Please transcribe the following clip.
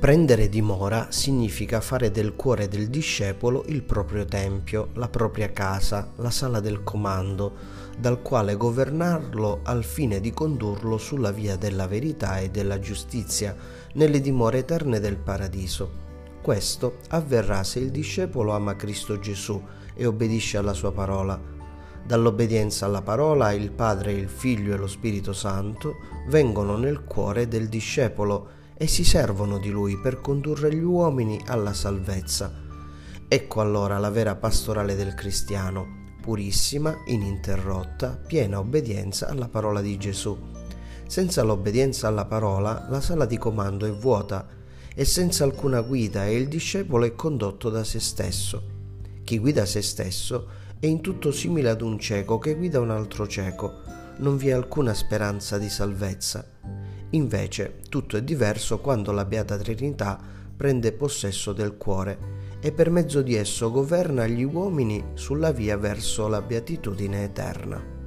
Prendere dimora significa fare del cuore del discepolo il proprio tempio, la propria casa, la sala del comando, dal quale governarlo al fine di condurlo sulla via della verità e della giustizia, nelle dimore eterne del paradiso. Questo avverrà se il discepolo ama Cristo Gesù e obbedisce alla sua parola. Dall'obbedienza alla parola il Padre, il Figlio e lo Spirito Santo vengono nel cuore del discepolo e si servono di lui per condurre gli uomini alla salvezza. Ecco allora la vera pastorale del cristiano, purissima, ininterrotta, piena obbedienza alla parola di Gesù. Senza l'obbedienza alla parola la sala di comando è vuota e senza alcuna guida e il discepolo è condotto da se stesso. Chi guida se stesso è in tutto simile ad un cieco che guida un altro cieco. Non vi è alcuna speranza di salvezza. Invece tutto è diverso quando la Beata Trinità prende possesso del cuore e per mezzo di esso governa gli uomini sulla via verso la beatitudine eterna.